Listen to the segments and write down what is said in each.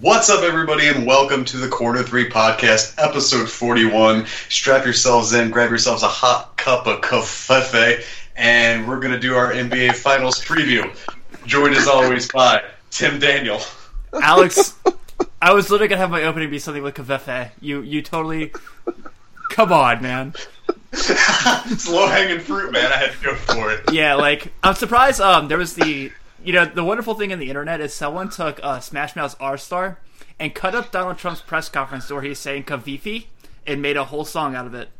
What's up, everybody, and welcome to the Corner 3 Podcast, episode 41. Strap yourselves in, grab yourselves a hot cup of covfefe, and we're going to do our NBA Finals preview. Joined as always by Tim Daniel. Alex, I was literally gonna have my opening be something with Covfefe. You you totally come on, man. it's low hanging fruit, man. I had to go for it. Yeah, like I'm surprised. Um, there was the you know the wonderful thing in the internet is someone took uh, Smash Mouth's All Star and cut up Donald Trump's press conference where he's saying Covfefe and made a whole song out of it.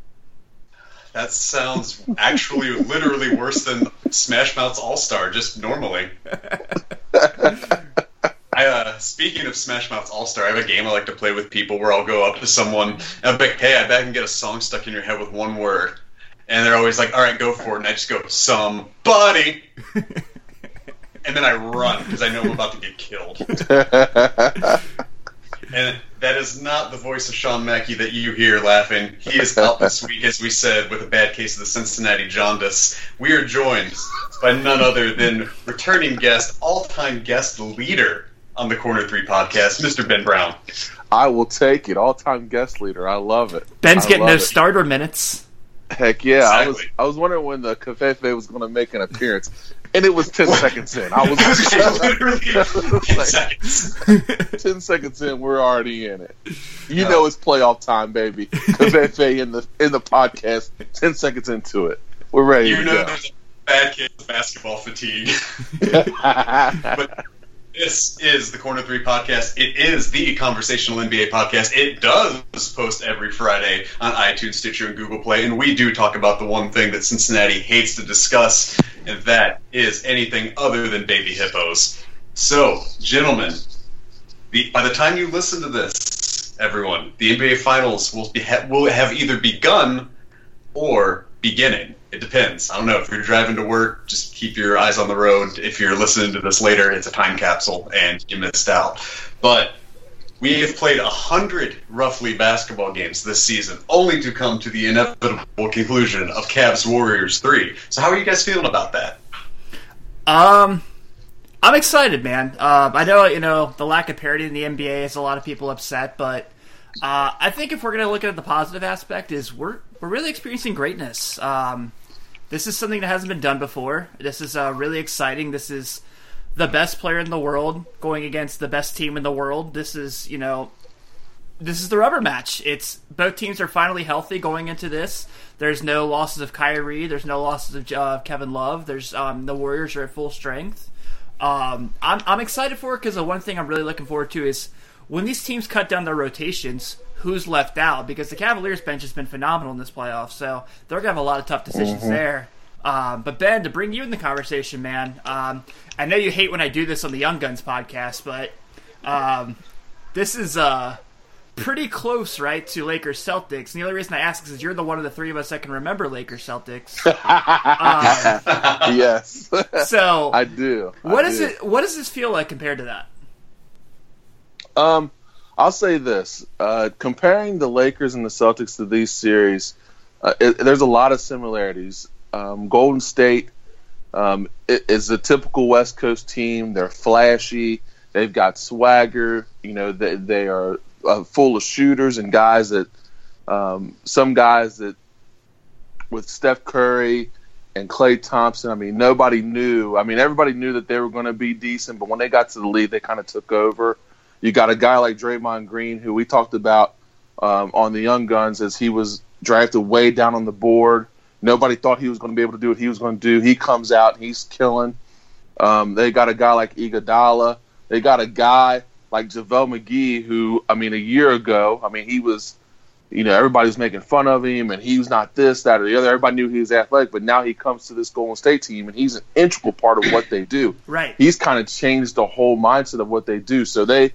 That sounds actually literally worse than Smash Mouth's All Star, just normally. I, uh, speaking of Smash Mouth's All Star, I have a game I like to play with people where I'll go up to someone and I'm like, "Hey, I bet I can get a song stuck in your head with one word," and they're always like, "All right, go for it," and I just go, "Somebody," and then I run because I know I'm about to get killed. and that is not the voice of Sean Mackey that you hear laughing. He is out this week, as we said, with a bad case of the Cincinnati jaundice. We are joined by none other than returning guest, all-time guest leader on the Corner Three podcast, Mr. Ben Brown. I will take it. All time guest leader. I love it. Ben's I getting love no it. starter minutes. Heck yeah. I was I was wondering when the Covfefe was going to make an appearance. And it was 10 seconds in. I was Literally ten seconds. 10 seconds in, we're already in it. You know it's playoff time, baby. Covfefe in the in the podcast, 10 seconds into it. We're ready You to know go. there's a bad case of basketball fatigue. but this is the Corner Three podcast. It is the conversational NBA podcast. It does post every Friday on iTunes, Stitcher, and Google Play, and we do talk about the one thing that Cincinnati hates to discuss, and that is anything other than baby hippos. So, gentlemen, the, by the time you listen to this, everyone, the NBA Finals will be will have either begun or beginning. It depends. I don't know. If you're driving to work, just keep your eyes on the road. If you're listening to this later, it's a time capsule and you missed out. But we have played a hundred roughly basketball games this season, only to come to the inevitable conclusion of Cavs Warriors three. So how are you guys feeling about that? Um, I'm excited, man. Um, I know you know the lack of parity in the NBA has a lot of people upset, but uh, I think if we're gonna look at the positive aspect, is we're we're really experiencing greatness. Um, this is something that hasn't been done before. This is uh, really exciting. This is the best player in the world going against the best team in the world. This is you know this is the rubber match. It's both teams are finally healthy going into this. There's no losses of Kyrie. There's no losses of uh, Kevin Love. There's um, the Warriors are at full strength. Um, I'm I'm excited for it because the one thing I'm really looking forward to is when these teams cut down their rotations. Who's left out? Because the Cavaliers bench has been phenomenal in this playoff, so they're gonna have a lot of tough decisions there. Um, but Ben, to bring you in the conversation, man, um, I know you hate when I do this on the Young Guns podcast, but um, this is uh, pretty close, right, to Lakers Celtics. And the only reason I ask is you're the one of the three of us that can remember Lakers Celtics. um, yes. so, I do. what I is do. it? What does this feel like compared to that? Um, I'll say this: uh, comparing the Lakers and the Celtics to these series, uh, it, there's a lot of similarities. Um, Golden State um, is a typical West Coast team. They're flashy. They've got swagger. You know, they they are uh, full of shooters and guys that um, some guys that with Steph Curry and Klay Thompson. I mean, nobody knew. I mean, everybody knew that they were going to be decent, but when they got to the league, they kind of took over. You got a guy like Draymond Green, who we talked about um, on the Young Guns, as he was drafted way down on the board. Nobody thought he was going to be able to do what he was going to do. He comes out, he's killing. Um, they got a guy like Iguodala. They got a guy like JaVale McGee, who I mean, a year ago, I mean, he was, you know, everybody was making fun of him, and he was not this, that, or the other. Everybody knew he was athletic, but now he comes to this Golden State team, and he's an integral part of what they do Right. he's kind of changed the whole mindset of what they do. So they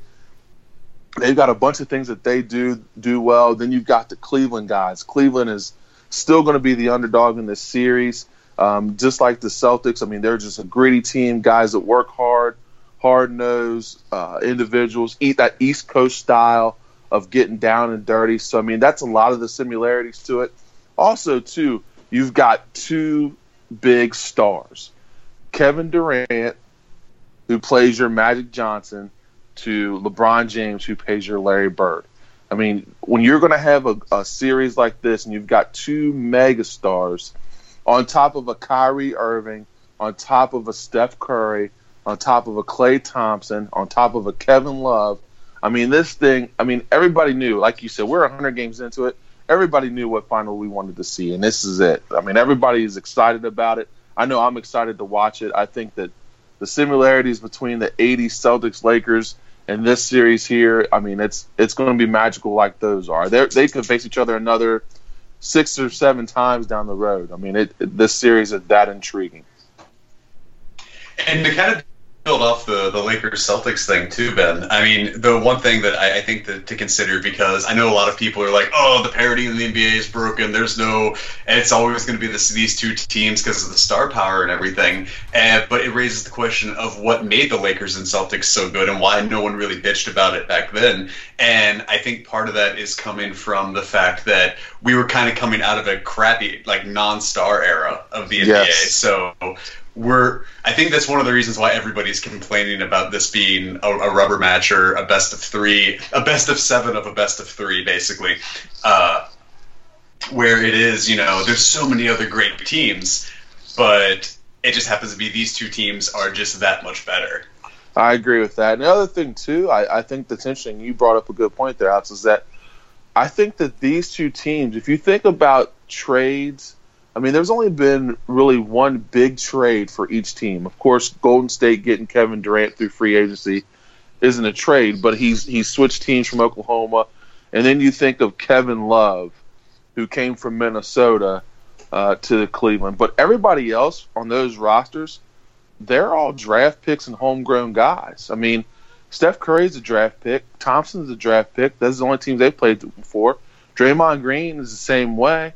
they've got a bunch of things that they do do well. Then you've got the Cleveland guys. Cleveland is still going to be the underdog in this series, um, just like the Celtics. I mean, they're just a gritty team, guys that work hard, hard nosed uh, individuals, eat that East Coast style of getting down and dirty. So I mean, that's a lot of the similarities to it. Also, too, you've got two big stars, Kevin Durant who plays your Magic Johnson, to LeBron James, who pays your Larry Bird. I mean, when you're going to have a, a series like this and you've got two megastars on top of a Kyrie Irving, on top of a Steph Curry, on top of a Klay Thompson, on top of a Kevin Love. I mean, this thing, I mean, everybody knew, like you said, we're 100 games into it. Everybody knew what final we wanted to see, and this is it. I mean, everybody is excited about it. I know I'm excited to watch it. I think that the similarities between the 80s Celtics Lakers and this series here, I mean, it's it's going to be magical like those are. They they could face each other another six or seven times down the road. I mean, it, it this series is that intriguing. And to kind of build off the, the Lakers Celtics thing too, Ben. I mean, the one thing that I, I think that to consider because I know a lot of people are like, "Oh, the parity in the NBA is broken. There's no, it's always going to be this, these two teams because of the star power and everything." And but it raises the question of what made the Lakers and Celtics so good and why no one really bitched about it back then. And I think part of that is coming from the fact that we were kind of coming out of a crappy, like non-star era of the NBA. Yes. So we're I think that's one of the reasons why everybody's complaining about this being a, a, rubber match or a best of three, a best of seven of a best of three, basically. Uh, where it is, you know, there's so many other great teams, but it just happens to be these two teams are just that much better. I agree with that. And the other thing too, I, I think that's interesting. You brought up a good point there, Alex, is that I think that these two teams, if you think about trades I mean, there's only been really one big trade for each team. Of course, Golden State getting Kevin Durant through free agency isn't a trade, but he's he's switched teams from Oklahoma, and then you think of Kevin Love, who came from Minnesota uh, to Cleveland. But everybody else on those rosters, they're all draft picks and homegrown guys. I mean, Steph Curry's a draft pick, Thompson's a draft pick. That's the only teams they've played before. Draymond Green is the same way.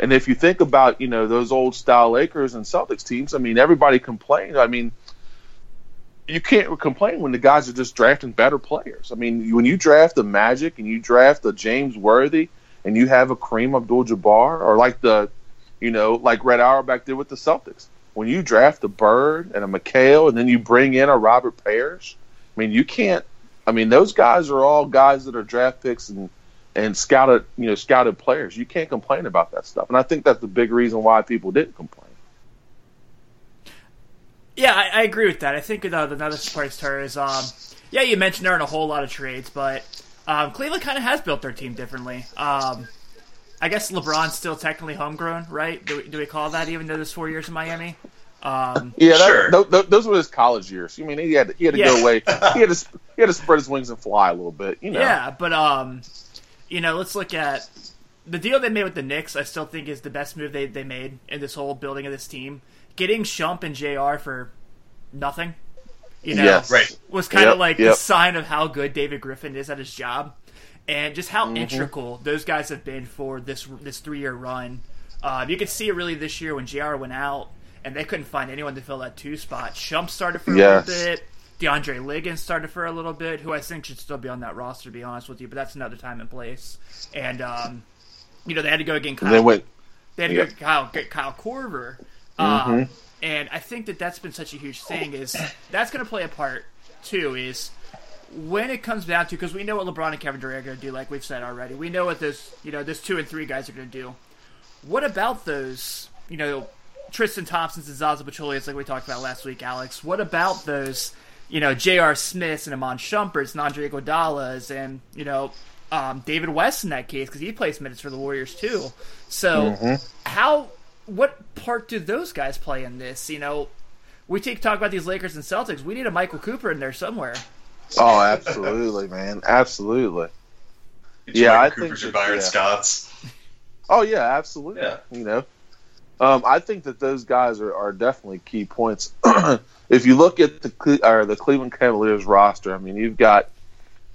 And if you think about, you know, those old style Lakers and Celtics teams, I mean, everybody complained. I mean, you can't complain when the guys are just drafting better players. I mean, when you draft the Magic and you draft the James Worthy and you have a Kareem Abdul-Jabbar or like the, you know, like Red Auerbach did with the Celtics. When you draft a Bird and a McHale and then you bring in a Robert Parish, I mean, you can't. I mean, those guys are all guys that are draft picks and and scouted, you know, scouted players. You can't complain about that stuff, and I think that's the big reason why people didn't complain. Yeah, I, I agree with that. I think another surprise to her is, um, yeah, you mentioned there aren't a whole lot of trades, but um, Cleveland kind of has built their team differently. Um, I guess LeBron's still technically homegrown, right? Do we, do we call that even though there's four years in Miami? Um, yeah, that, sure. th- th- those were his college years. I mean, he had to, he had to yeah. go away. He had to he had to spread his wings and fly a little bit. You know. Yeah, but um, you know, let's look at the deal they made with the Knicks. I still think is the best move they they made in this whole building of this team. Getting Shump and Jr. for nothing, you know, yes. right. was kind yep, of like yep. the sign of how good David Griffin is at his job, and just how mm-hmm. integral those guys have been for this this three year run. Uh, you could see it really this year when Jr. went out and they couldn't find anyone to fill that two spot. Shump started for a yes. little bit. DeAndre Liggins started for a little bit, who I think should still be on that roster, to be honest with you. But that's another time and place. And um, you know they had to go again. Kyle. They went. They had to yeah. go Kyle get Kyle. Mm-hmm. Um, and I think that that's been such a huge thing. Is that's going to play a part too? Is when it comes down to because we know what LeBron and Kevin Durant are going to do, like we've said already. We know what those you know those two and three guys are going to do. What about those you know Tristan Thompsons and Zaza Pachulias, like we talked about last week, Alex? What about those you know, J.R. Smiths and Iman Shumperts and Andre Iguodala's and, you know, um, David West in that case because he plays minutes for the Warriors too. So, mm-hmm. how, what part do those guys play in this? You know, we take talk about these Lakers and Celtics. We need a Michael Cooper in there somewhere. Oh, absolutely, man, absolutely. It's yeah, I Cooper's think that, Byron yeah. Scotts. Oh yeah, absolutely. Yeah. You know, um, I think that those guys are, are definitely key points. if you look at the or the Cleveland Cavaliers roster, I mean, you've got,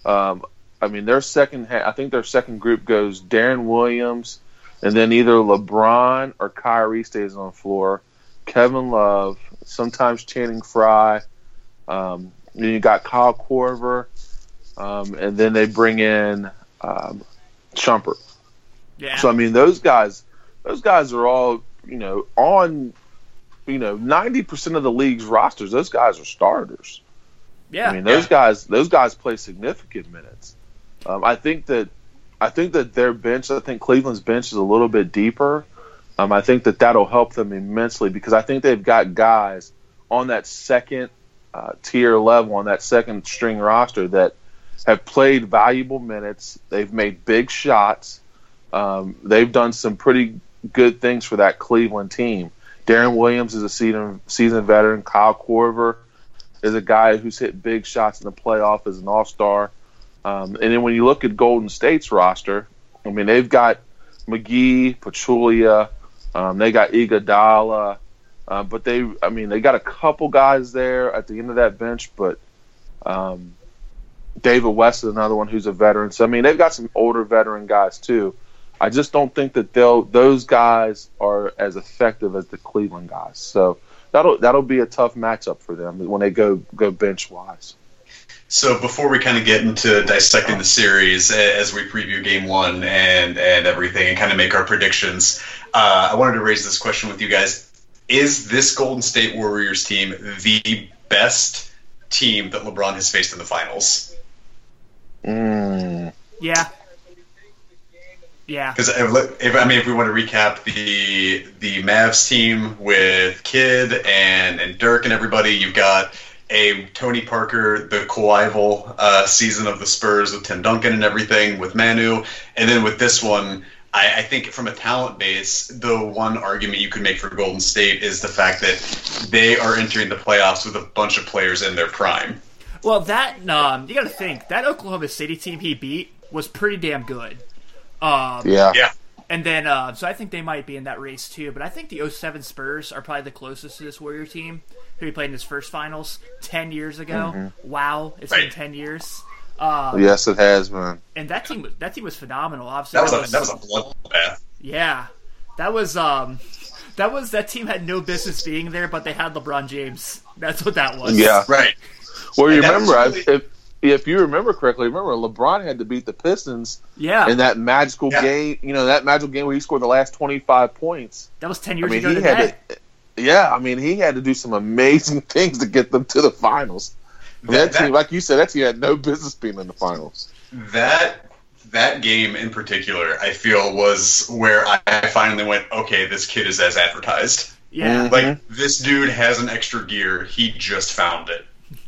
um, I mean, their second, I think their second group goes Deron Williams, and then either LeBron or Kyrie stays on the floor. Kevin Love, sometimes Channing Frye. Um, then you got Kyle Korver, um, and then they bring in um, Shumpert. Yeah. So I mean, those guys, those guys are all you know, on you know, ninety percent of the league's rosters, those guys are starters. Yeah. I mean, those Yeah. guys, those guys play significant minutes. Um, I think that, I think that their bench, I think Cleveland's bench is a little bit deeper. Um, I think that that'll help them immensely because I think they've got guys on that second uh, tier level, on that second string roster that have played valuable minutes. They've made big shots. Um, they've done some pretty good things for that Cleveland team. Deron Williams is a seasoned, seasoned veteran. Kyle Korver is a guy who's hit big shots in the playoff as an all star. Um, and then when you look at Golden State's roster, I mean, they've got McGee, Pachulia, um, they got Iguodala, uh, but they, I mean, they got a couple guys there at the end of that bench, but um, David West is another one who's a veteran. So I mean, they've got some older veteran guys too. I just don't think that they'll those guys are as effective as the Cleveland guys. So that'll that'll be a tough matchup for them when they go go bench wise. So before we kind of get into dissecting the series as we preview Game One and and everything and kind of make our predictions, uh, I wanted to raise this question with you guys: Is this Golden State Warriors team the best team that LeBron has faced in the finals? Mm. Yeah. Yeah. Because if, if I mean, if we want to recap the the Mavs team with Kidd and and Dirk and everybody, you've got a Tony Parker, the Kawhival uh, season of the Spurs with Tim Duncan and everything with Manu, and then with this one. I, I think from a talent base, the one argument you could make for Golden State is the fact that they are entering the playoffs with a bunch of players in their prime. Well, that um, you got to think that Oklahoma City team he beat was pretty damn good. Um, Yeah. Yeah, And then, uh, so I think they might be in that race too. But I think the 07 Spurs are probably the closest to this Warrior team who he played in his first finals 10 years ago. Wow, it's been 10 years. Um, Yes, it has, man. And that team, was- that team was phenomenal. Obviously, that was a that was a bloodbath. yeah, that was um, that was that team had no business being there, but they had LeBron James. That's what that was. Yeah. Right. Well, you And that remember, really- if if you remember correctly, remember LeBron had to beat the Pistons yeah. in that magical Yeah. game. You know that magical game where he scored the last twenty five points. that was 10 years I years mean, ago he today. had to. Yeah, I mean, he had to do some amazing things to get them to the finals. That, That- that- team, like you said, that team had no business being in the finals. that that game in particular, I feel was where I finally went, okay, this kid is as advertised. yeah. Mhm. Like this dude has an extra gear. He just found it,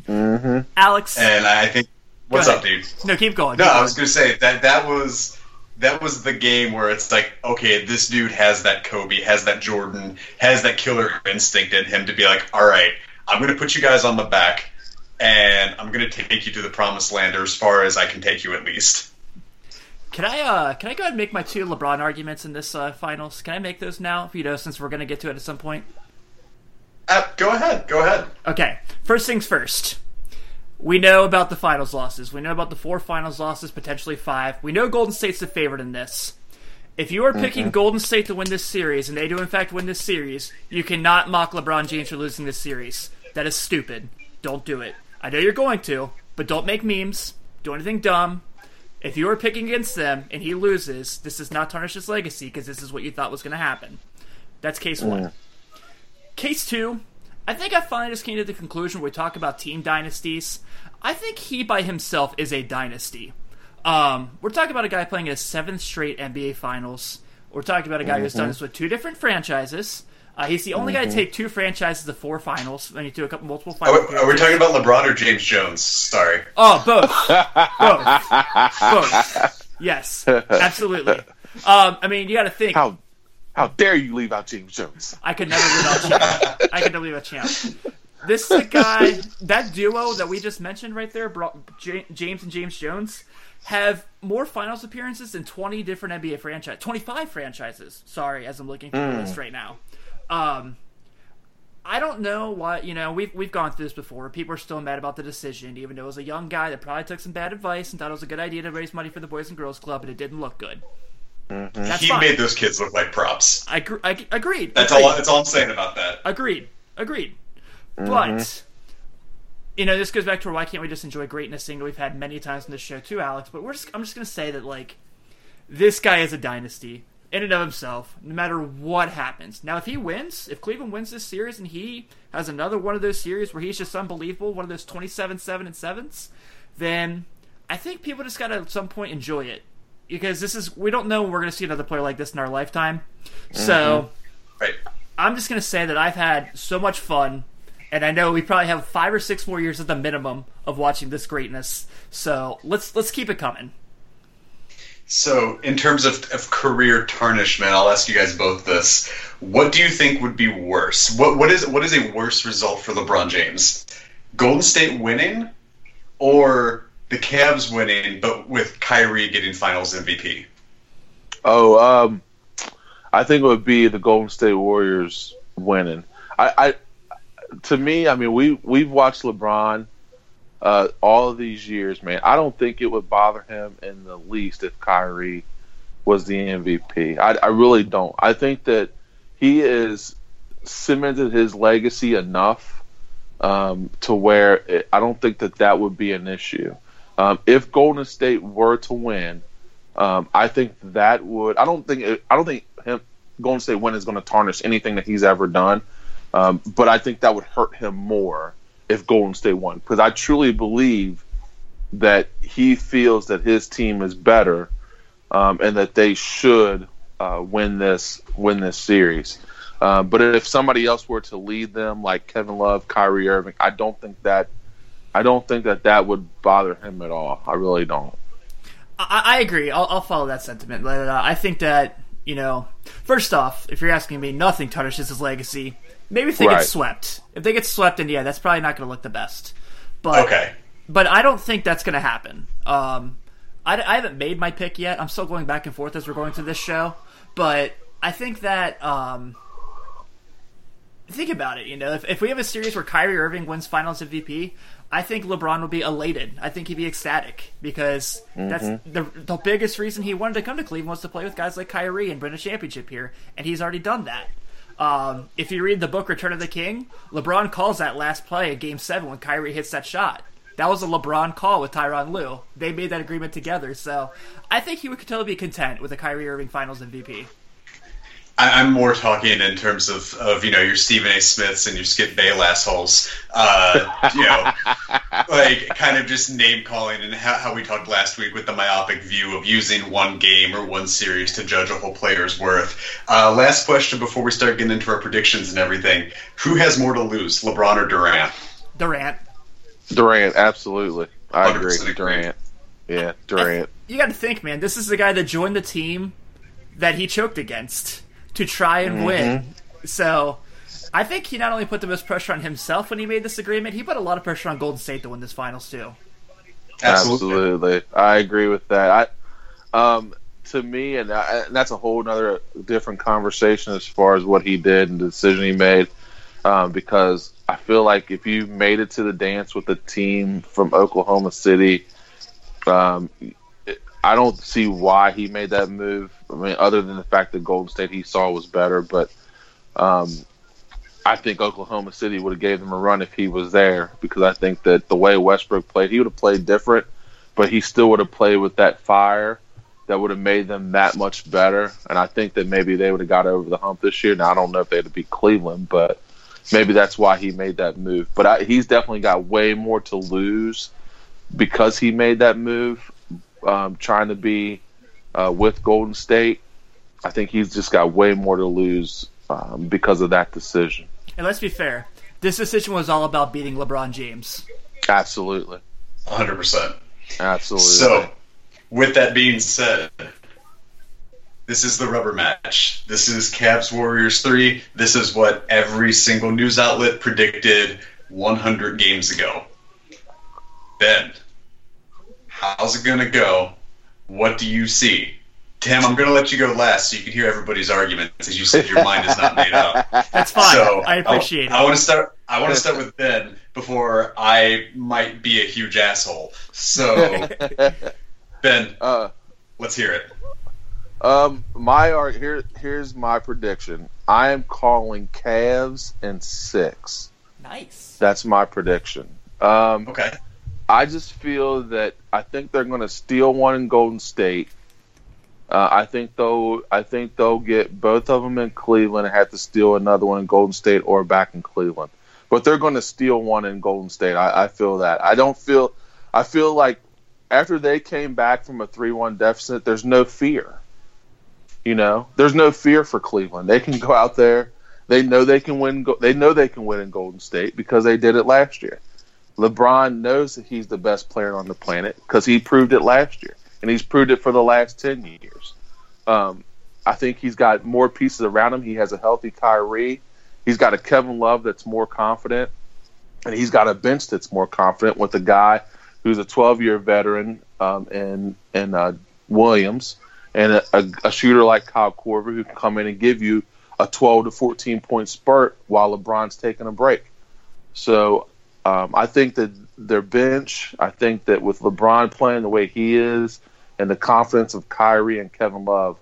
Mm-hmm. Alex, and I think, what's up, dude? no, keep going. No, keep I was gonna say that that was that was the game where it's like, okay, this dude has that Kobe, has that Jordan, has that killer instinct in him to be like, all right, I'm gonna put you guys on the back, and I'm gonna take you to the promised land, or as far as I can take you at least. Can I uh can I go ahead and make my two LeBron arguments in this uh, finals? Can I make those now? You know, since we're gonna get to it at some point. Uh, go ahead, go ahead. Okay, first things first. We know about the finals losses. We know about the four finals losses, potentially five. We know Golden State's the favorite in this. If you are picking Golden State to win this series, and they do in fact win this series, you cannot mock LeBron James for losing this series. That is stupid. Don't do it. I know you're going to, but don't make memes. Do anything dumb. If you are picking against them and he loses, this does not tarnish his legacy because this is what you thought was going to happen. That's case one. Case two, I think I finally just came to the conclusion when we talk about team dynasties. I think he by himself is a dynasty. Um, we're talking about a guy playing his seventh straight NBA Finals. We're talking about a guy who's done this with two different franchises. Uh, he's the only guy to take two franchises to four finals, and he do a couple multiple Are finals. we, are we talking about LeBron or James Jones? Sorry. Oh, both, both, both. Yes, absolutely. Um, I mean, you got to think. How how dare you leave out James Jones? I could never leave out champ. I could never leave out champ. This is a guy, that duo that we just mentioned right there, James and James Jones, have more finals appearances than 20 different NBA franchises, 25 franchises. Sorry, as I'm looking through the list right now. Um, I don't know what you know. We've we've gone through this before. People are still mad about the decision, even though it was a young guy that probably took some bad advice and thought it was a good idea to raise money for the Boys and Girls Club, and it didn't look good. Mm-hmm. That's He fine. made those kids look like props. I, gr- I agreed. That's agreed. all. That's all I'm saying about that. Agreed. Agreed. Mm-hmm. But you know, this goes back to why can't we just enjoy greatness thing that we've had many times in this show too, Alex. But we're just I'm just gonna say that like this guy is a dynasty. in and of himself, no matter what happens. Now, if he wins, if Cleveland wins this series and he has another one of those series where he's just unbelievable, one of those 27 7 and 7s, then I think people just got to at some point enjoy it. Because this is, we don't know when we're going to see another player like this in our lifetime. Mm-hmm. So, Right. I'm just going to say that I've had so much fun. And I know we probably have five or six more years at the minimum of watching this greatness. So let's let's keep it coming. So, in terms of, of career tarnishment, I'll ask you guys both this: What do you think would be worse? What what is what is a worse result for LeBron James? Golden State winning, or the Cavs winning, but with Kyrie getting Finals MVP? Oh, um, I think it would be the Golden State Warriors winning. I, I to me, I mean, we we've watched LeBron uh, all of these years, man. I don't think it would bother him in the least if Kyrie was the MVP. I, I really don't. I think that he is cemented his legacy enough um, to where it, I don't think that that would be an issue. Um, if Golden State were to win, um, I think that would. I don't think. I don't think him Golden State win is going to tarnish anything that he's ever done. Um, but I think that would hurt him more if Golden State won because I truly believe that he feels that his team is better um, and that they should uh, win this win this series. Uh, but if somebody else were to lead them, like Kevin Love, Kyrie Irving, I don't think that I don't think that that would bother him at all. I really don't. I, I agree. I'll, I'll, follow that sentiment. But, uh, I think that you know, first off, if you're asking me, nothing tarnishes his legacy. Maybe if they right. get swept. If they get swept, then yeah, that's probably not going to look the best. But okay. But I don't think that's going to happen. Um, I, I haven't made my pick yet. I'm still going back and forth as we're going through this show. But I think that um, think about it. You know, if, if we have a series where Kyrie Irving wins Finals MVP, I think LeBron would be elated. I think he'd be ecstatic because mm-hmm. that's the the biggest reason he wanted to come to Cleveland was to play with guys like Kyrie and win a championship here, and he's already done that. Um, if you read the book Return of the King, LeBron calls that last play in Game Seven when Kyrie hits that shot. That was a LeBron call with Tyronn Lue. They made that agreement together, so I think he would totally be content with a Kyrie Irving Finals MVP. I, am more talking in terms of, of you know your Stephen A. Smiths and your Skip Bayless holes, uh, you know, like kind of just name calling and how, how, we talked last week with the myopic view of using one game or one series to judge a whole player's worth. Uh, last question before we start getting into our predictions and everything: Who has more to lose, LeBron or Durant? Durant. Durant, absolutely. I agree. Durant. Yeah, Durant. you got to think, man. This is the guy that joined the team that he choked against to try and mm-hmm. win. So I think he not only put the most pressure on himself when he made this agreement, he put a lot of pressure on Golden State to win this finals too. Absolutely, Absolutely. I agree with that. I, um, to me, and, I, and, that's a whole other different conversation as far as what he did and the decision he made. Um, because I feel like if you made it to the dance with a team from Oklahoma City, um, I don't see why he made that move. I mean, other than the fact that Golden State he saw was better, but um, I think Oklahoma City would have gave them a run if he was there because I think that the way Westbrook played, he would have played different, but he still would have played with that fire that would have made them that much better. And I think that maybe they would have got over the hump this year. Now I don't know if they'd beat Cleveland, but maybe that's why he made that move. But I, he's definitely got way more to lose because he made that move um, trying to be uh, with Golden State. I think he's just got way more to lose um, because of that decision. And let's be fair, this decision was all about beating LeBron James. Absolutely. 100%. Absolutely. So, with that being said, this is the rubber match. This is Cavs Warriors 3. This is what every single news outlet predicted 100 games ago. Ben, How's it going to go? What do you see? Tim, I'm going to let you go last so you can hear everybody's arguments. As you said, your mind is not made up. That's fine. So I appreciate I, it. I want to start. I want to start with Ben before I might be a huge asshole. So, Ben, uh, let's hear it. Um, my here here's my prediction. I am calling Cavs and six. Nice. That's my prediction. Um, okay. I just feel that I think they're going to steal one in Golden State, Uh, I think though I think they'll get both of them in Cleveland and have to steal another one in Golden State or back in Cleveland. But they're going to steal one in Golden State. I, I feel that. I don't feel. I feel like after they came back from a three-one deficit, there's no fear. You know, there's no fear for Cleveland. They can go out there. They know they can win. They know they can win in Golden State because they did it last year. LeBron knows that he's the best player on the planet because he proved it last year, and he's proved it for the last ten years. Um, I think he's got more pieces around him. He has a healthy Kyrie. He's got a Kevin Love that's more confident, and he's got a bench that's more confident with a guy who's a 12 year veteran um, and and uh, Williams, and a, a, a, shooter like Kyle Korver who can come in and give you a 12 to 14 point spurt while LeBron's taking a break. So um, I think that their bench, I think that with LeBron playing the way he is, and the confidence of Kyrie and Kevin Love,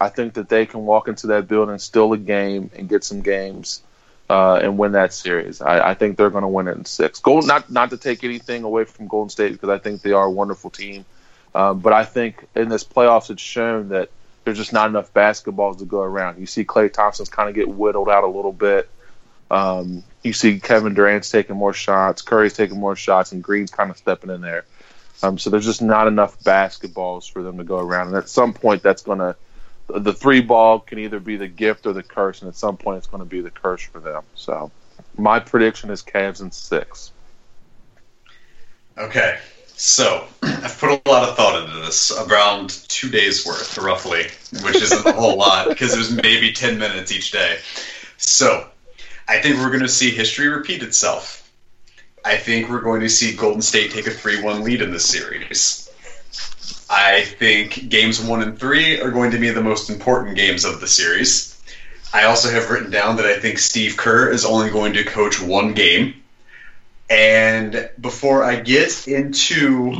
I think that they can walk into that building, steal a game, and get some games uh, and win that series. I, I think they're going to win it in six. Gold, not not to take anything away from Golden State because I think they are a wonderful team, um, but I think in this playoffs it's shown that there's just not enough basketballs to go around. You see Klay Thompson's kind of get whittled out a little bit. Um, you see Kevin Durant's taking more shots, Curry's taking more shots, and Green's kind of stepping in there. Um, so there's just not enough basketballs for them to go around, and at some point that's going to the three ball can either be the gift or the curse, and at some point it's going to be the curse for them. So, my prediction is Cavs in six. Okay, so I've put a lot of thought into this, around two days worth, roughly, which isn't a whole lot because there's maybe ten minutes each day. So, I think we're going to see history repeat itself. I think we're going to see Golden State take a three-one lead in this series. I think games one and three are going to be the most important games of the series. I also have written down that I think Steve Kerr is only going to coach one game. And before I get into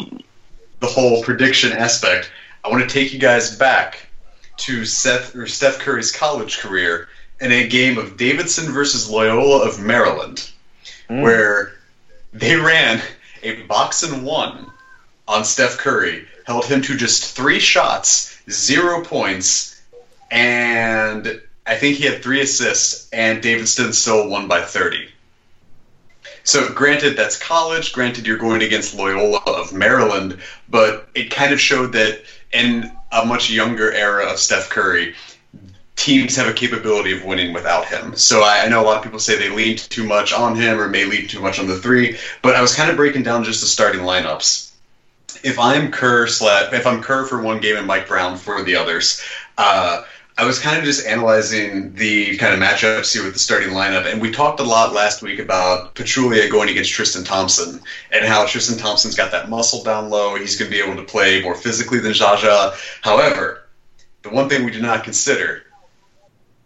the whole prediction aspect, I want to take you guys back to Seth or Steph Curry's college career in a game of Davidson versus Loyola of Maryland, mm. where they ran a box and one on Steph Curry held him to just three shots, zero points, and I think he had three assists, and Davidson still won by 30. So, granted, that's college. Granted, you're going against Loyola of Maryland, but it kind of showed that in a much younger era of Steph Curry, teams have a capability of winning without him. So I, I, know a lot of people say they lean too much on him or may lean too much on the three, but I was kind of breaking down just the starting lineups if I'm Kerr if I'm Kerr for one game and Mike Brown for the others, uh, I was kind of just analyzing the kind of matchups here with the starting lineup, and we talked a lot last week about Pachulia going against Tristan Thompson and how Tristan Thompson's got that muscle down low. He's going to be able to play more physically than Zaza. However, the one thing we did not consider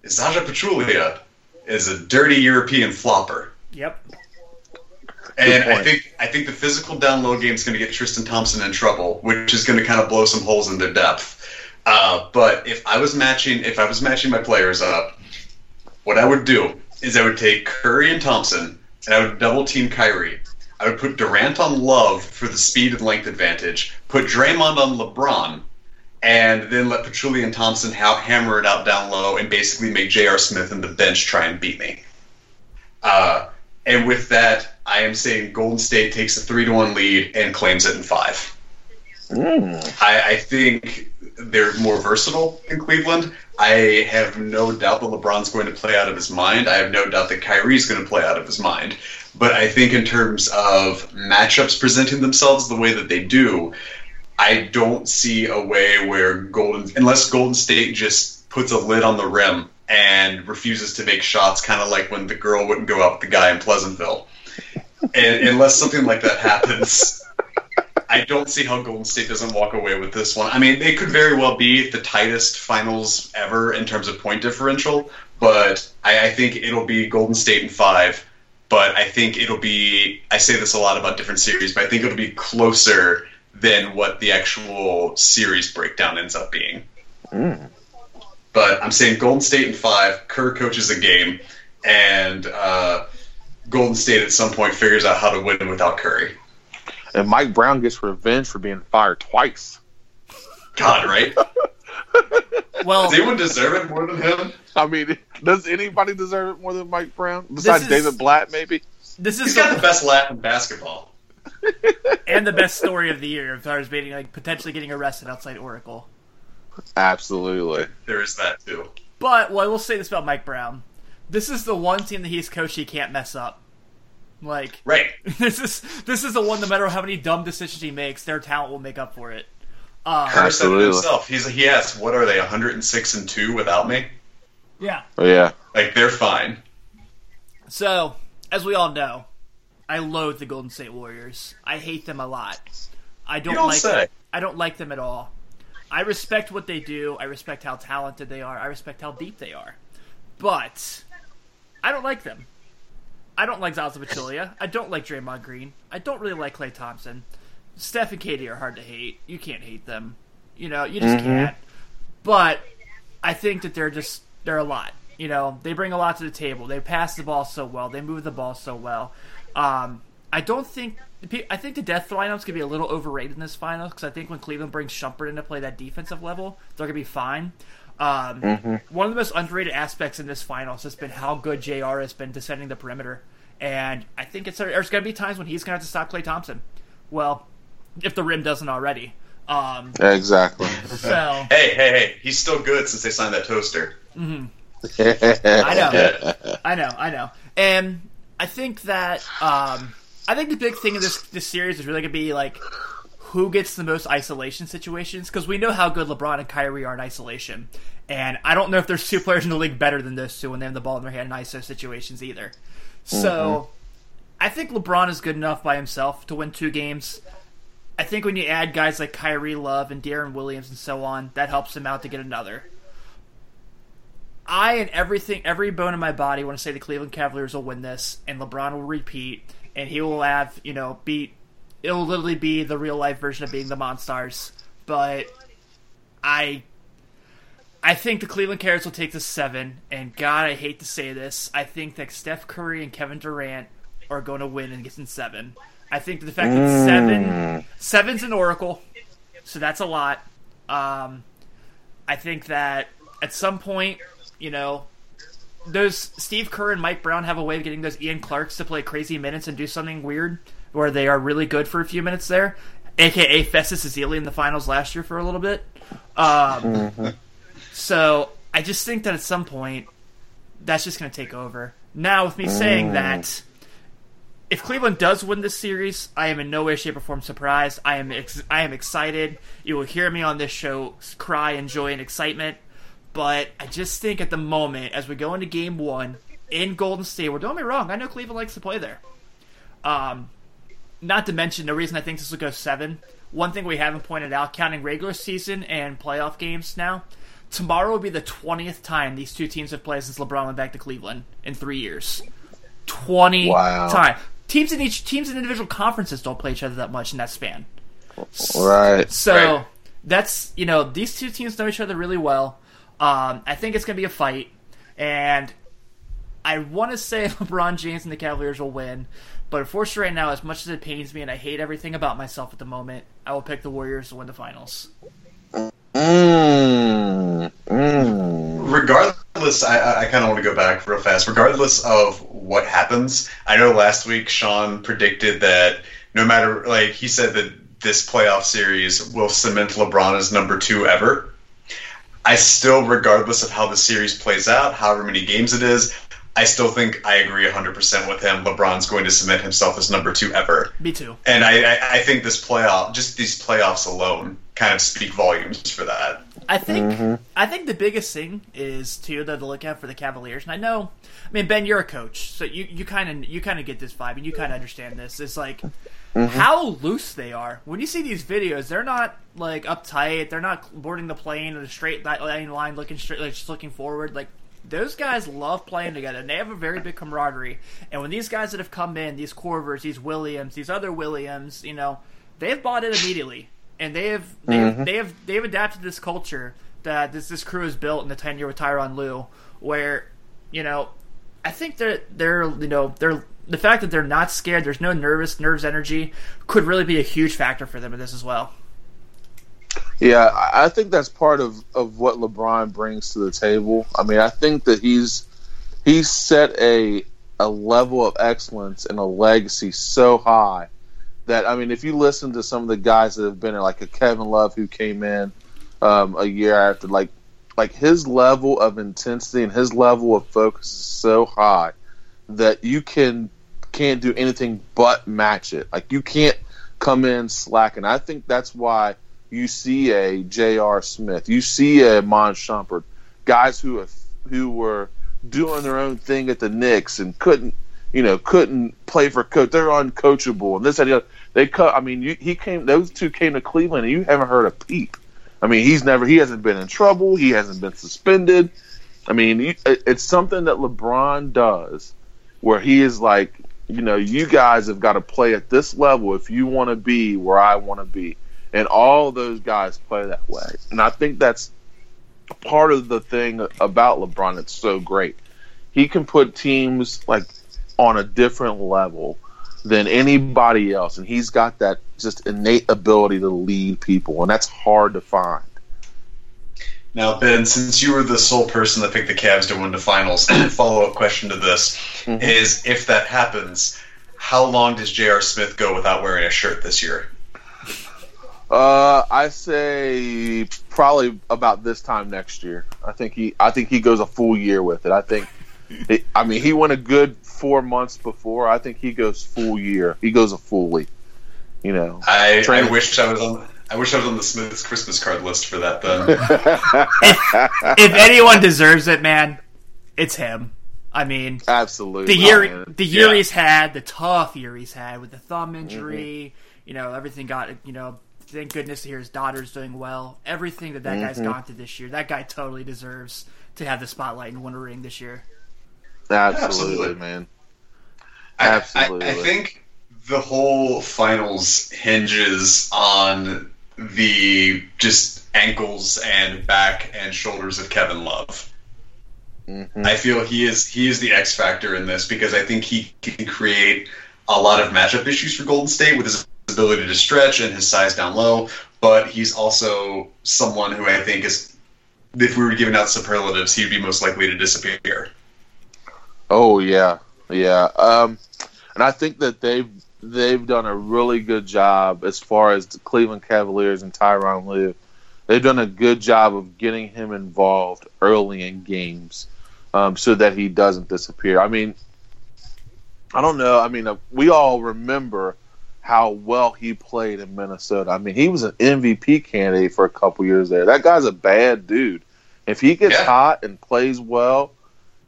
is Zaza Pachulia is a dirty European flopper. Yep. And I think I think the physical down low game is going to get Tristan Thompson in trouble, which is going to kind of blow some holes in their depth. Uh, but if I was matching if I was matching my players up, what I would do is I would take Curry and Thompson, and I would double team Kyrie. I would put Durant on Love for the speed and length advantage. Put Draymond on LeBron, and then let Pachulia and Thompson ha- hammer it out down low and basically make J.R. Smith and the bench try and beat me. Uh, and with that, I am saying Golden State takes a three to one lead and claims it in five. Mm. I, I, think they're more versatile in Cleveland. I have no doubt that LeBron's going to play out of his mind. I have no doubt that Kyrie's going to play out of his mind. But I think in terms of matchups presenting themselves the way that they do, I don't see a way where Golden, unless Golden State just puts a lid on the rim and refuses to make shots, kind of like when the girl wouldn't go out with the guy in Pleasantville. And unless something like that happens, I don't see how Golden State doesn't walk away with this one. I mean, they could very well be the tightest finals ever in terms of point differential, but I, I think it'll be Golden State in five. But I think it'll be, I say this a lot about different series, but I think it'll be closer than what the actual series breakdown ends up being. Mm. But I'm saying Golden State in five. Kerr coaches a game, and uh, Golden State at some point figures out how to win without Curry. And Mike Brown gets revenge for being fired twice. God, right? Well, Does anyone deserve it more than him? I mean, does anybody deserve it more than Mike Brown besides is- David Blatt? Maybe. this is He's got the best laugh in basketball. And the best story of the year as far as being like potentially getting arrested outside Oracle. Absolutely. There is that too. But well, I will say this about Mike Brown: this is the one team that he's coached he can't mess up. Like Right. this is this is the one. No matter how many dumb decisions he makes, their talent will make up for it. Um, Kerr said it Absolutely. himself. He's he asked, "What are they? 106 and two without me? yeah. Oh, yeah. Like they're fine." So, as we all know, I loathe the Golden State Warriors. I hate them a lot. I don't, don't like say. them. I don't like them at all. I respect what they do. I respect how talented they are. I respect how deep they are. But I don't like them. I don't like Zaza Pachulia. I don't like Draymond Green. I don't really like Klay Thompson. Steph and Katie are hard to hate. You can't hate them. You know, you just mm-hmm. can't. But I think that they're just they're a lot. You know, they bring a lot to the table. They pass the ball so well. They move the ball so well. Um, I don't think I think the death lineup's gonna be a little overrated in this final because I think when Cleveland brings Shumpert in to play that defensive level, they're gonna be fine. Um, One of the most underrated aspects in this finals has been how good Jr. has been defending the perimeter, and I think it's there's gonna be times when he's gonna have to stop Klay Thompson. Well, if the rim doesn't already. Um, Exactly. so Hey, hey, hey! He's still good since they signed that toaster. I know. I know, I know. And I think that um, I think the big thing in this this series is really gonna be like who gets the most isolation situations because we know how good LeBron and Kyrie are in isolation, and I don't know if there's two players in the league better than those two when they have the ball in their hand in ISO situations either. So I think LeBron is good enough by himself to win two games. I think when you add guys like Kyrie Love and Deron Williams and so on, that helps him out to get another. I and everything, every bone in my body want to say the Cleveland Cavaliers will win this, and LeBron will repeat, and he will have, you know, beat. It will literally be the real life version of being the Monstars. But I, I think the Cleveland Cavaliers will take the seven. And God, I hate to say this, I think that Steph Curry and Kevin Durant are going to win and get in seven. I think that the fact that seven, seven's an oracle, so that's a lot. Um, I think that at some point, you know, those Steve Kerr and Mike Brown have a way of getting those Ian Clarks to play crazy minutes and do something weird where they are really good for a few minutes there, aka Festus Ezeli in the finals last year for a little bit. Um, So I just think that at some point that's just going to take over. Now, with me saying that, if Cleveland does win this series, I am in no way, shape, or form surprised. I am ex- I am excited. You will hear me on this show cry in joy and excitement. But I just think at the moment, as we go into Game One in Golden State, well, don't get me wrong. I know Cleveland likes to play there. Um, not to mention the reason I think this will go seven. One thing we haven't pointed out, counting regular season and playoff games now, tomorrow will be the twentieth time these two teams have played since LeBron went back to Cleveland in three years. Twenty Wow. time. Teams in each teams in individual conferences don't play each other that much in that span. Right. So Right. that's you know these two teams know each other really well. Um, I think it's going to be a fight, and I want to say LeBron James and the Cavaliers will win. But unfortunately, right now, as much as it pains me and I hate everything about myself at the moment, I will pick the Warriors to win the finals. Mm, mm. regardless, I, I- I kind of want to go back real fast. Regardless of what happens, I know last week Sean predicted that no matter, like, he said that this playoff series will cement LeBron as number two ever. I still, regardless of how the series plays out, however many games it is, I still think I agree 100% with him. LeBron's going to cement himself as number two ever. Me too. And I, I, I think this playoff, just these playoffs alone, kind of speak volumes for that. I think mm-hmm. I think the biggest thing is too though to look at for the Cavaliers, and I know, I mean Ben, you're a coach, so you you kind of you kind of get this vibe and you kind of understand this. It's like Mm-hmm. how loose they are when you see these videos. They're not like uptight. They're not boarding the plane in a straight line, line looking straight, like just looking forward. Like those guys love playing together, and they have a very big camaraderie. And when these guys that have come in, these Corvers, these Williams, these other Williams, you know, they've bought it immediately, and they have they have, they have they have adapted this culture that this this crew has built in the tenure with Tyronn Lue, where you know, I think they're they're you know they're the fact that they're not scared, there's no nervous nerves energy, could really be a huge factor for them in this as well. Yeah, I think that's part of, of what LeBron brings to the table. I mean, I think that he's he's set a a level of excellence and a legacy so high that I mean, if you listen to some of the guys that have been in, like a Kevin Love who came in um, a year after, like like his level of intensity and his level of focus is so high that you can can't do anything but match it. Like you can't come in slacking. I think that's why you see a J.R. Smith, you see a Iman Shumpert, guys who have, who were doing their own thing at the Knicks and couldn't you know couldn't play for coach. They're uncoachable and this other. They cut. I mean, you, he came. Those two came to Cleveland, and you haven't heard a peep. I mean, he's never. He hasn't been in trouble. He hasn't been suspended. I mean, it's something that LeBron does, where he is like, you know, you guys have got to play at this level if you want to be where I want to be, and all those guys play that way. And I think that's part of the thing about LeBron that's so great. He can put teams like on a different level than anybody else, and he's got that just innate ability to lead people, and that's hard to find. Now, Ben, since you were the sole person that picked the Cavs to win the finals, the follow up question to this mm-hmm. is: if that happens, how long does J.R. Smith go without wearing a shirt this year? Uh, I say probably about this time next year. I think he, I think he goes a full year with it. I think, it, I mean, he went a good four months before. I think he goes full year. He goes a fully. You know, I, I wish I was on. I wish I was on the Smiths Christmas card list for that. Then, if, if, anyone deserves it, man, it's him. I mean, absolutely the year oh, the year yeah. he's had, the tough year he's had with the thumb injury. Mm-hmm. You know, everything got you know. Thank goodness to hear his daughter's doing well. Everything that that mm-hmm. guy's gone through this year, that guy totally deserves to have the spotlight and win a ring this year. Absolutely, Absolutely. man. Absolutely. I, I, I think the whole finals hinges on the just ankles and back and shoulders of Kevin Love. Mm-hmm. I feel he is he is the X factor in this because I think he can create a lot of matchup issues for Golden State with his ability to stretch and his size down low. But he's also someone who I think is, if we were giving out superlatives, he'd be most likely to disappear. Oh yeah, yeah. Um, and I think that they've they've done a really good job as far as the Cleveland Cavaliers and Tyronn Lue. They've done a good job of getting him involved early in games, um, so that he doesn't disappear. I mean, I don't know. I mean, uh, we all remember how well he played in Minnesota. I mean, he was an MVP candidate for a couple years there. That guy's a bad dude. If he gets yeah. hot and plays well,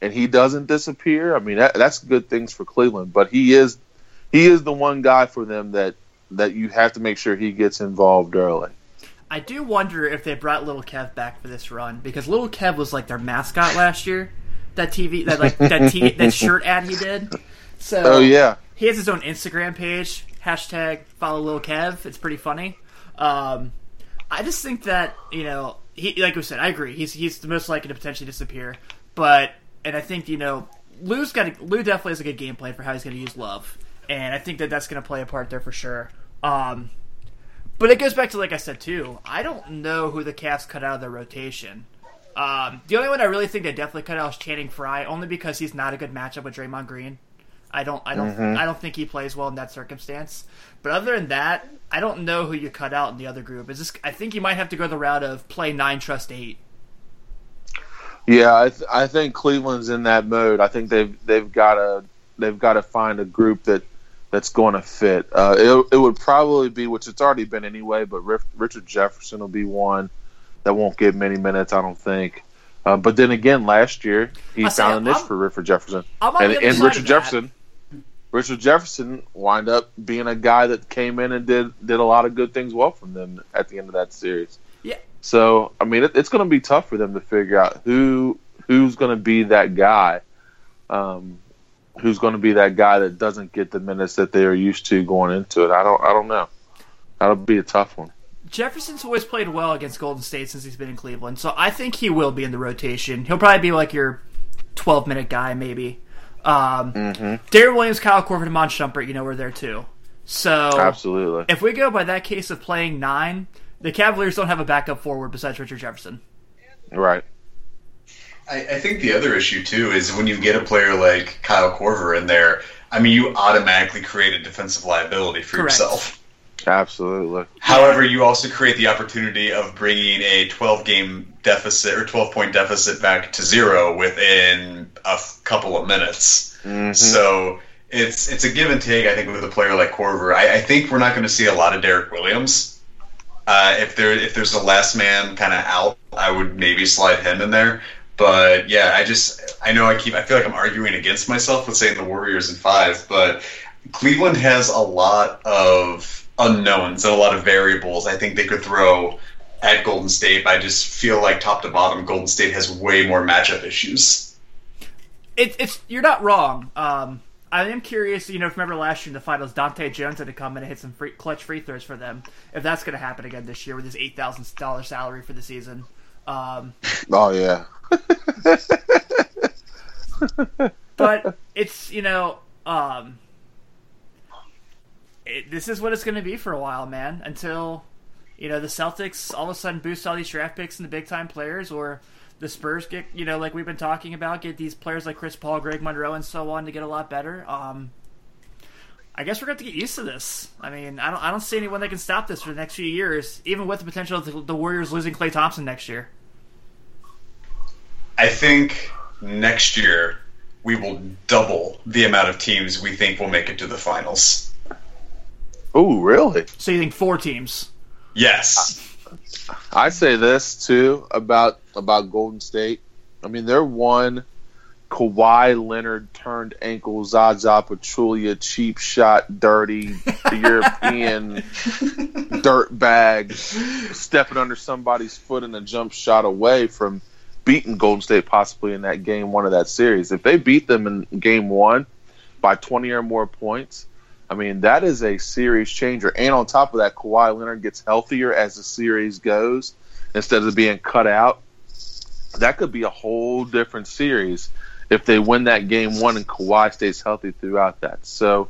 and he doesn't disappear, I mean that, that's good things for Cleveland. But he is he is the one guy for them that that you have to make sure he gets involved early. I do wonder if they brought Little Kev back for this run because Little Kev was like their mascot last year. That TV, that like that that shirt ad he did. So oh yeah, he has his own Instagram page. Hashtag follow Little Kev. It's pretty funny. Um, I just think that you know he, like we said, I agree. He's he's the most likely to potentially disappear, but and I think you know Lue's got Lue definitely has a good game plan for how he's going to use Love, and I think that that's going to play a part there for sure. Um, but it goes back to like I said too. I don't know who the Cavs cut out of their rotation. Um, the only one I really think they definitely cut out is Channing Frye, only because he's not a good matchup with Draymond Green. I don't, I don't, mm-hmm. I don't think he plays well in that circumstance. But other than that, I don't know who you cut out in the other group. Is this? I think you might have to go the route of play nine, trust eight. Yeah, I, th- I think Cleveland's in that mode. I think they've they've got to they've got to find a group that that's going to fit. Uh, it, it would probably be, which it's already been anyway, but Richard Jefferson will be one that won't get many minutes, I don't think. Uh, but then again, last year he I found a niche I'm, for Richard Jefferson, and, and Richard Jefferson, Richard Jefferson wind up being a guy that came in and did did a lot of good things well from them at the end of that series. Yeah. So I mean, it, it's going to be tough for them to figure out who who's going to be that guy, um, who's going to be that guy that doesn't get the minutes that they are used to going into it. I don't I don't know. That'll be a tough one. Jefferson's always played well against Golden State since he's been in Cleveland, so I think he will be in the rotation. He'll probably be like your twelve minute guy, maybe. Um, mm-hmm. Deron Williams, Kyle Korver, and Iman Shumpert, you know, were there too. So absolutely, if we go by that case of playing nine, the Cavaliers don't have a backup forward besides Richard Jefferson. Right. I, I think the other issue too is when you get a player like Kyle Korver in there. I mean, you automatically create a defensive liability for Correct. yourself. Absolutely. However, you also create the opportunity of bringing a 12 game deficit or 12 point deficit back to zero within a f- couple of minutes. Mhm. So it's it's a give and take. I think with a player like Korver, I, I think we're not going to see a lot of Deron Williams. Uh, if there if there's a last man kind of out, I would maybe slide him in there. But yeah, I just I know I keep I feel like I'm arguing against myself with saying the Warriors in five, but Cleveland has a lot of unknowns and a lot of variables. I think they could throw at Golden State. I just feel like top to bottom, Golden State has way more matchup issues. It, it's you're not wrong. Um, I am curious. You know, if remember last year in the finals, Dahntay Jones had to come in and hit some free, clutch free throws for them. If that's going to happen again this year with his eight thousand dollar salary for the season, um, Oh yeah. but it's you know, um, it, this is what it's going to be for a while, man. Until you know the Celtics all of a sudden boost all these draft picks and the big time players, or the Spurs get you know like we've been talking about, get these players like Chris Paul, Greg Monroe, and so on to get a lot better. Um, I guess we're going to to get used to this. I mean, I don't, I don't see anyone that can stop this for the next few years, even with the potential of the, the Warriors losing Klay Thompson next year. I think next year we will double the amount of teams we think will make it to the finals. Oh, really? So you think four teams? Yes. I say this too about about Golden State. I mean, they're one Kawhi Leonard turned ankle Zaza Pachulia cheap shot dirty European dirt bag stepping under somebody's foot in a jump shot away from beating Golden State possibly in that game one of that series. If they beat them in game one by 20 or more points, I mean, that is a series changer. And on top of that, Kawhi Leonard gets healthier as the series goes instead of being cut out. That could be a whole different series if they win that game one and Kawhi stays healthy throughout that. So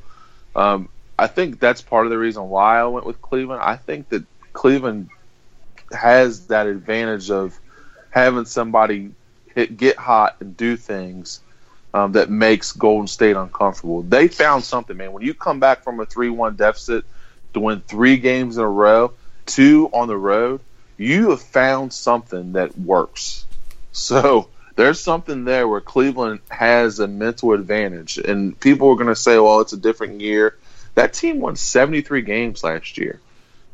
um, I think that's part of the reason why I went with Cleveland. I think that Cleveland has that advantage of having somebody hit, get hot and do things um, that makes Golden State uncomfortable. They found something, man. When you come back from a 3 1 deficit to win three games in a row, two on the road, you have found something that works. So there's something there where Cleveland has a mental advantage. And people are going to say, well, it's a different year. That team won 73 games last year.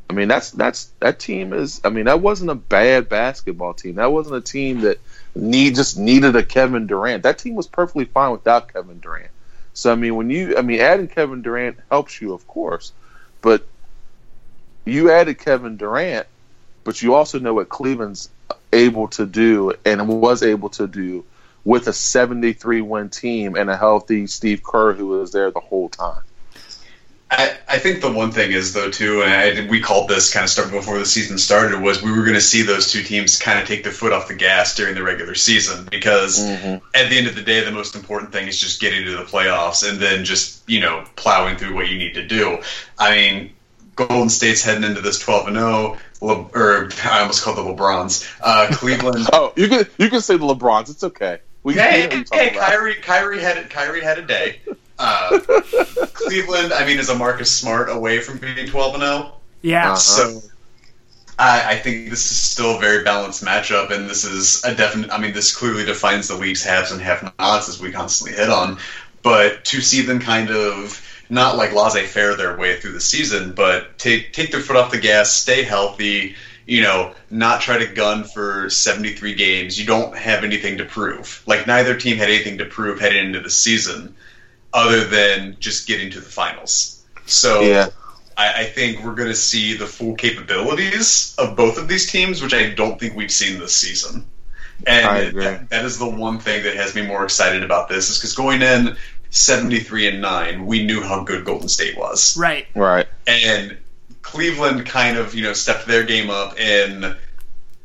I mean, that's that's that team is. I mean, that wasn't a bad basketball team. That wasn't a team that need just needed a Kevin Durant. That team was perfectly fine without Kevin Durant. So I mean, when you, I mean, adding Kevin Durant helps you, of course, but you added Kevin Durant, but you also know what Cleveland's able to do and was able to do with a 73 win team and a healthy Steve Kerr who was there the whole time. I, I think the one thing is though too, and I, we called this kind of stuff before the season started, was we were going to see those two teams kind of take their foot off the gas during the regular season because Mm-hmm. at the end of the day, the most important thing is just getting to the playoffs and then just you know plowing through what you need to do. I mean, Golden State's heading into this twelve and zero, or I almost called the LeBrons. Uh, Cleveland. Oh, you can you can say the LeBrons. It's okay. We Hey, hey, hey. Kyrie, Kyrie had Kyrie had a day. Uh, Cleveland, I mean, is a Marcus Smart away from being twelve and zero. Yeah. Uh-huh. So I, I think this is still a very balanced matchup, and this is a definite. I mean, this clearly defines the league's haves and have-nots, as we constantly hit on. But to see them kind of not like laissez-faire their way through the season, but take take their foot off the gas, stay healthy. You know, not try to gun for 73 games. You don't have anything to prove. Like neither team had anything to prove heading into the season, other than just getting to the finals. So Yeah. I, I think we're going to see the full capabilities of both of these teams, which I don't think we've seen this season. And I agree. That, that is the one thing that has me more excited about this, is because going in 73 and 9, we knew how good Golden State was. Right. Right. And Cleveland kind of, you know, stepped their game up in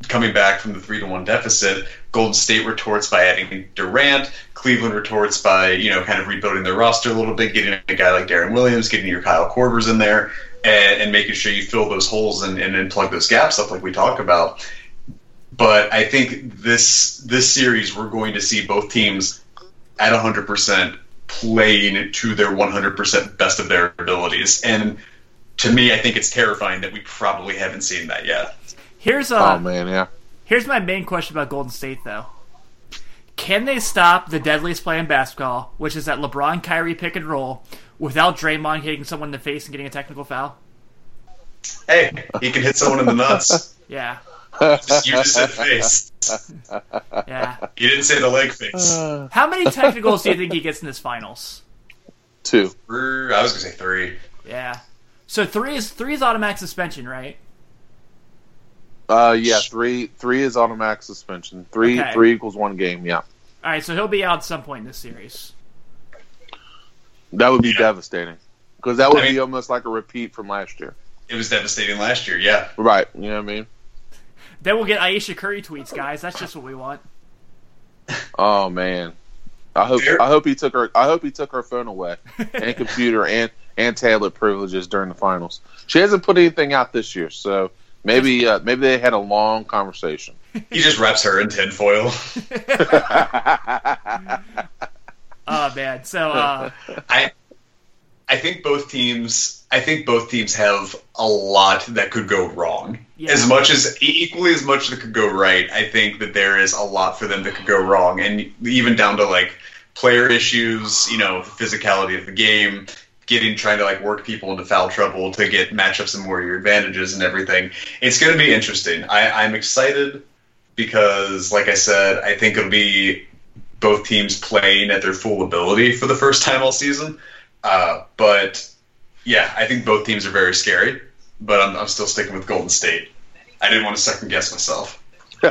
coming back from the 3 to 1 deficit. Golden State retorts by adding Durant. Cleveland retorts by, you know, kind of rebuilding their roster a little bit, getting a guy like Deron Williams, getting your Kyle Korvers in there. and, and making sure you fill those holes and, and, and plug those gaps up like we talk about. But I think this this series we're going to see both teams at 100% playing to their 100% best of their abilities. And to me, I think it's terrifying that we probably haven't seen that yet. Here's uh, oh man, yeah. Here's my main question about Golden State, though. Can they stop the deadliest play in basketball, which is that LeBron Kyrie pick and roll, without Draymond hitting someone in the face and getting a technical foul? Hey, he can hit someone in the nuts. Yeah. Just, you just said face. Yeah. You didn't say the leg face. How many technicals do you think he gets in this finals? Two. I was gonna say three. Yeah. So three is three is automatic suspension, right? Uh, yeah, three. Three is automatic suspension. Three. Okay. Three equals one game. Yeah, All right, so he'll be out at some point in this series. that would be Yeah. devastating because that would I be almost like a repeat from last year. It was devastating last year. Yeah. Right. You know what I mean? Then we'll get Ayesha Curry tweets, guys. That's just what we want. Oh man. I hope Fair. I hope he took her I hope he took her phone away and computer and and tablet privileges during the finals. She hasn't put anything out this year, so maybe uh, maybe they had a long conversation. He just wraps her in tinfoil. Oh man. So uh, I I think both teams I think both teams have a lot that could go wrong. Yeah. As much as equally as much that could go right, I think that there is a lot for them that could go wrong and even down to like player issues, you know, the physicality of the game, getting trying to like work people into foul trouble to get matchups and more your advantages and everything. It's going to be interesting. I, I'm excited because, like I said, I think it'll be both teams playing at their full ability for the first time all season. Uh, but yeah, I think both teams are very scary. But I'm, I'm still sticking with Golden State. I didn't want to second guess myself.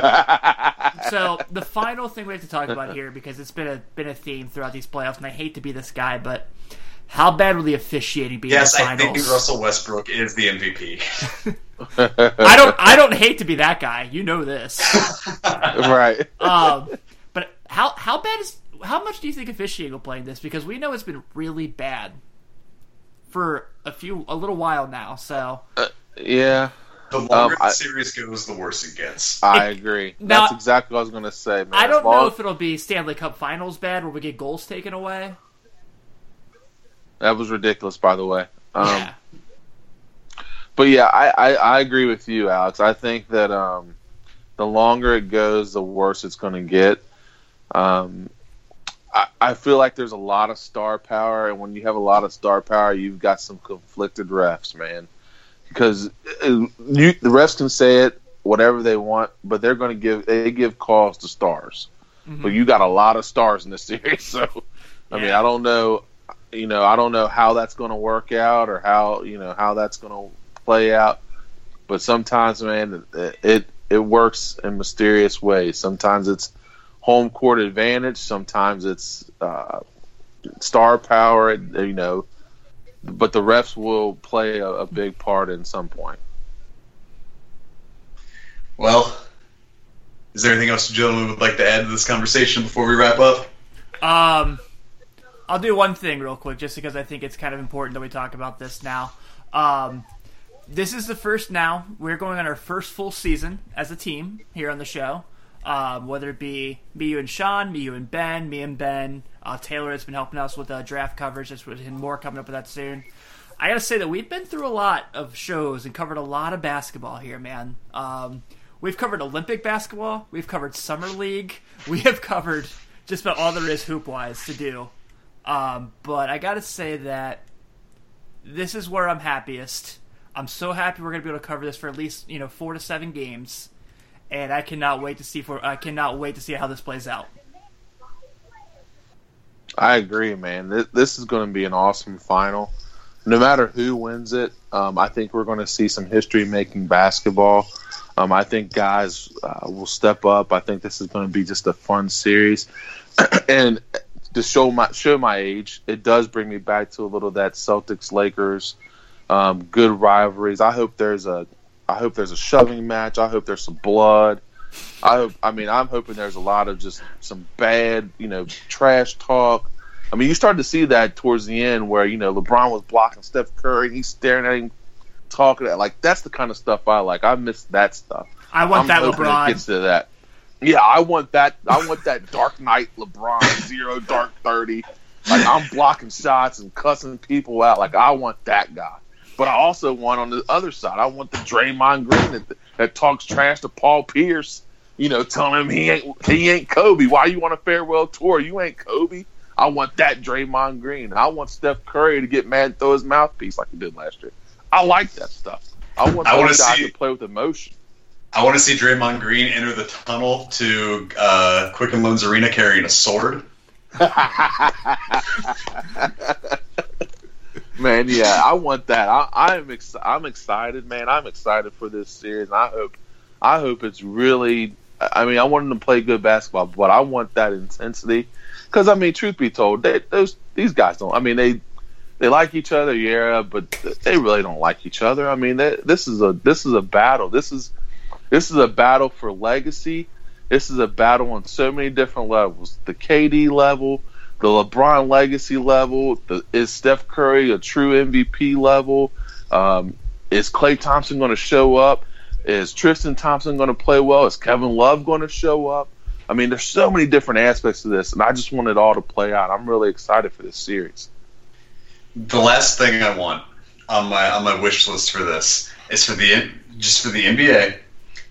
so the final thing we have to talk about here because it's been a been a theme throughout these playoffs, and I hate to be this guy, but how bad will the officiating be Yes, in the I think Russell Westbrook is the MVP. I don't I don't hate to be that guy. You know this. right. Um, but how how bad is how much do you think officiating will play in this? Because we know it's been really bad for a few a little while now. So Yeah, The longer I- the series goes, the worse it gets. I agree. Now- That's exactly what I was going to say, man. I don't long- know if it'll be Stanley Cup Finals bad where we get goals taken away. That was ridiculous, by the way. Um, yeah. But yeah, I, I, I agree with you, Alex. I think that um, the longer it goes, the worse it's going to get. Um, I, I feel like there's a lot of star power, and when you have a lot of star power, you've got some conflicted refs, man. Because uh, you, the refs can say it whatever they want, but they're going to give they give calls to stars. Mhm. But you got a lot of stars in this series, so I mean, I don't know, you know, I don't know how that's going to work out or how you know how that's going to play out. But sometimes, man, it, it it works in mysterious ways. Sometimes it's home court advantage. Sometimes it's uh, star power. You know, but the refs will play a, a big part in some point. Well, is there anything else you gentlemen would like to add to this conversation before we wrap up? Um, I'll do one thing real quick, just because I think it's kind of important that we talk about this now. Um, this is the first now we're going on our first full season as a team here on the show. Um, whether it be me, you, and Sean, me, you, and Ben, me and Ben, uh, Taylor has been helping us with uh, draft coverage. There's more coming up with that soon. I gotta say that we've been through a lot of shows and covered a lot of basketball here, man. Um, we've covered Olympic basketball, we've covered summer league, we have covered just about all there is hoop wise to do. Um, but I gotta say that this is where I'm happiest. I'm so happy we're gonna be able to cover this for at least you know four to seven games, and I cannot wait to see for I cannot wait to see how this plays out. I agree, man. This, is going to be an awesome final. No matter who wins it, um, I think we're going to see some history-making basketball. Um, I think guys uh, will step up. I think this is going to be just a fun series, and to show my show my age, it does bring me back to a little of that Celtics Lakers um, good rivalries. I hope there's a I hope there's a shoving match. I hope there's some blood. I hope. I mean, I'm hoping there's a lot of just some bad, you know, trash talk. I mean, you started to see that towards the end, where you know LeBron was blocking Steph Curry. He's staring at him talking. At like that's the kind of stuff I like. I miss that stuff. I want I'm that hoping it LeBron. gets to that. Yeah, I want that. I want that Dark Knight LeBron zero dark thirty. Like I'm blocking shots and cussing people out. Like I want that guy. But I also want on the other side. I want the Draymond Green that, that talks trash to Paul Pierce. You know, telling him he ain't he ain't Kobe. Why you want a farewell tour? You ain't Kobe. I want that Draymond Green. I want Steph Curry to get mad and throw his mouthpiece like he did last year. I like that stuff. I want I those guys see- to play with emotion. I want to see Draymond Green enter the tunnel to uh, Quicken Loans Arena carrying a sword. man, yeah, I want that. I, I'm ex- I'm excited, man. I'm excited for this series. I hope I hope it's really. I mean, I want them to play good basketball, but I want that intensity. Because I mean, truth be told, they, those these guys don't. I mean, they they like each other, yeah, but they really don't like each other. I mean, they, this is a this is a battle. This is this is a battle for legacy. This is a battle on so many different levels. The KD level, the LeBron legacy level. The, is Steph Curry a true MVP level? Um, is Klay Thompson going to show up? Is Tristan Thompson going to play well? Is Kevin Love going to show up? I mean, there's so many different aspects to this, and I just want it all to play out. I'm really excited for this series. The last thing I want on my on my wish list for this is for the just for the NBA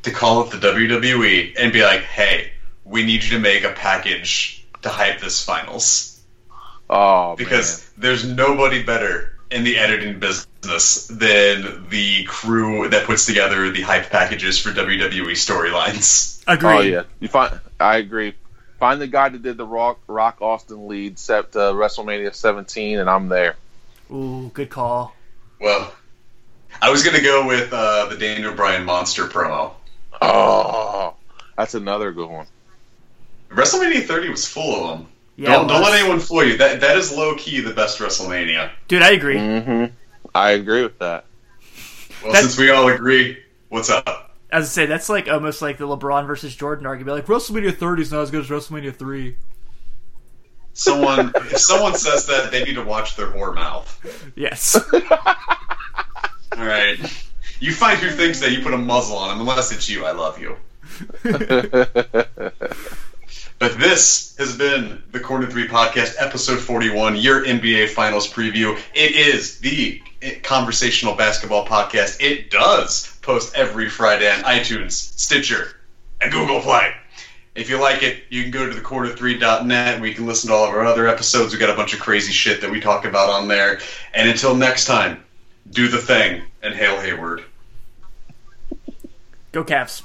to call up the WWE and be like, "Hey, we need you to make a package to hype this finals." Oh, because there's nobody better in the editing business than the crew that puts together the hype packages for WWE storylines. man. Agreed. oh yeah, you find I agree. Find the guy that did the Rock Rock Austin lead set to WrestleMania 17, and I'm there. Ooh, good call. Well, I was gonna go with uh, the Daniel Bryan monster promo. Oh, that's another good one. WrestleMania 30 was full of them. Yeah, don't, don't let's- anyone fool you. That that is low key the best WrestleMania. Dude, I agree. hmm I agree with that. Well, That's- since we all agree, what's up? As I say, that's like almost like the LeBron versus Jordan argument. Like WrestleMania 30 is not as good as WrestleMania 3. Someone, if someone says that, they need to watch their whore mouth. Yes. All right. You find who thinks that you put a muzzle on them, unless it's you. I love you. But this has been the Corner 3 Podcast, episode 41, your NBA Finals preview. It is the conversational basketball podcast. It does post every Friday on iTunes, Stitcher, and Google Play. If you like it, you can go to thecorner3.net where you can listen to all of our other episodes. we got a bunch of crazy shit that we talk about on there. And until next time, do the thing and hail Hayward. Go Cavs.